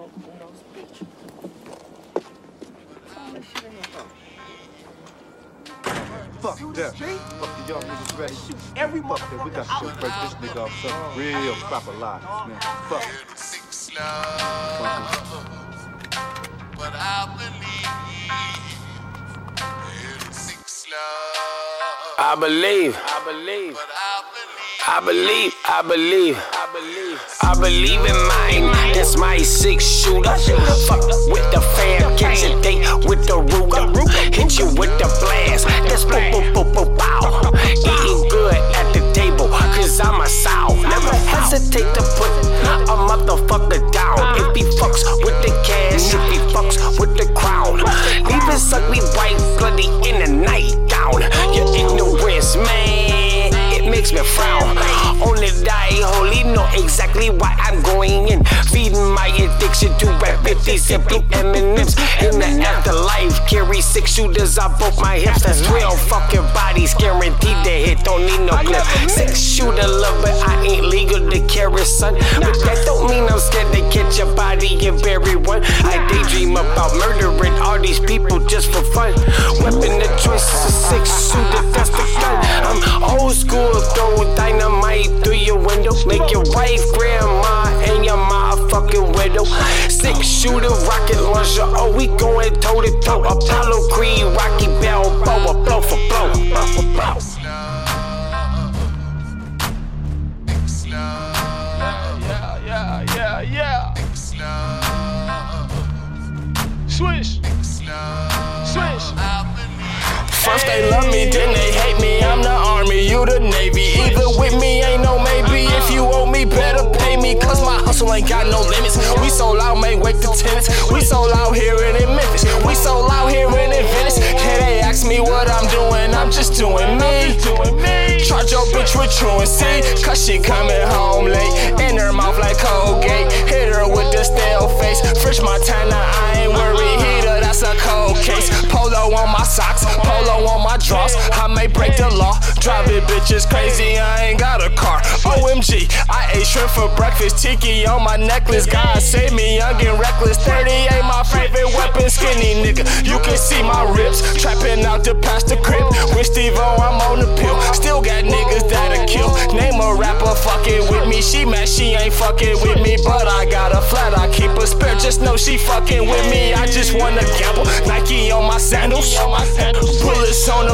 Uno, Uno speech. All this shit in here for? Fuck that. Fuck the young niggas ready. Shoot every Fuck. We got to go break this nigga off some real proper lies, man. Fuck. Six love, but I believe in six love, I believe, I believe, I believe. I believe, I believe, I believe, in mine. That's my six shooter. Fuck with the fam, catch a date with the Ruger. Hit you with the blast. That's boop boop boop boop bow. Eating good at the table, cause I'm a sow. Never hesitate to put a motherfucker down. If he fucks with the cash, if he fucks with the crown. Leave suck me white, bloody in the nightgown. Your ignorance, man, it makes me frown. Only die holy know exactly why I'm going in. Feeding my addiction to rap 50s and blue M&Ms. In the afterlife, carry six shooters on both my hips. That's 12 fucking bodies guaranteed to hit. Don't need no clip. Six shooter love, but I ain't legal to carry, son. But that don't mean I'm scared to catch a body and bury one. I daydream about murdering all these people just for fun. Six shooter, rocket launcher. Oh, we going toe to toe. Apollo Creed, Rocky Balboa, blow for blow. blow for blow. Yeah, yeah, yeah, yeah. Swish, swish. First they love me, then they hate me. I'm the army, you the navy. Hustle ain't got no limits. We so loud, may wake the tenants. We so loud here in Memphis. We so loud here in Venice. Can they ask me what I'm doing? I'm just doing me. Charge your bitch with truancy. Cause she coming home drawers. I may break the law. Driving bitches crazy, I ain't got a car. OMG, I ate shrimp for breakfast. Tiki on my necklace. God save me, young and reckless. 38 my favorite weapon, skinny nigga. You can see my ribs. Trapping out the past the crib. With Steve O, I'm on the pill. Still got niggas that'll kill. Name a rapper fucking with me. She mad, she ain't fucking with me. But I got a flat, I keep a spare. Just know she fucking with me. I just wanna gamble. Nike on my sandals. Bullets on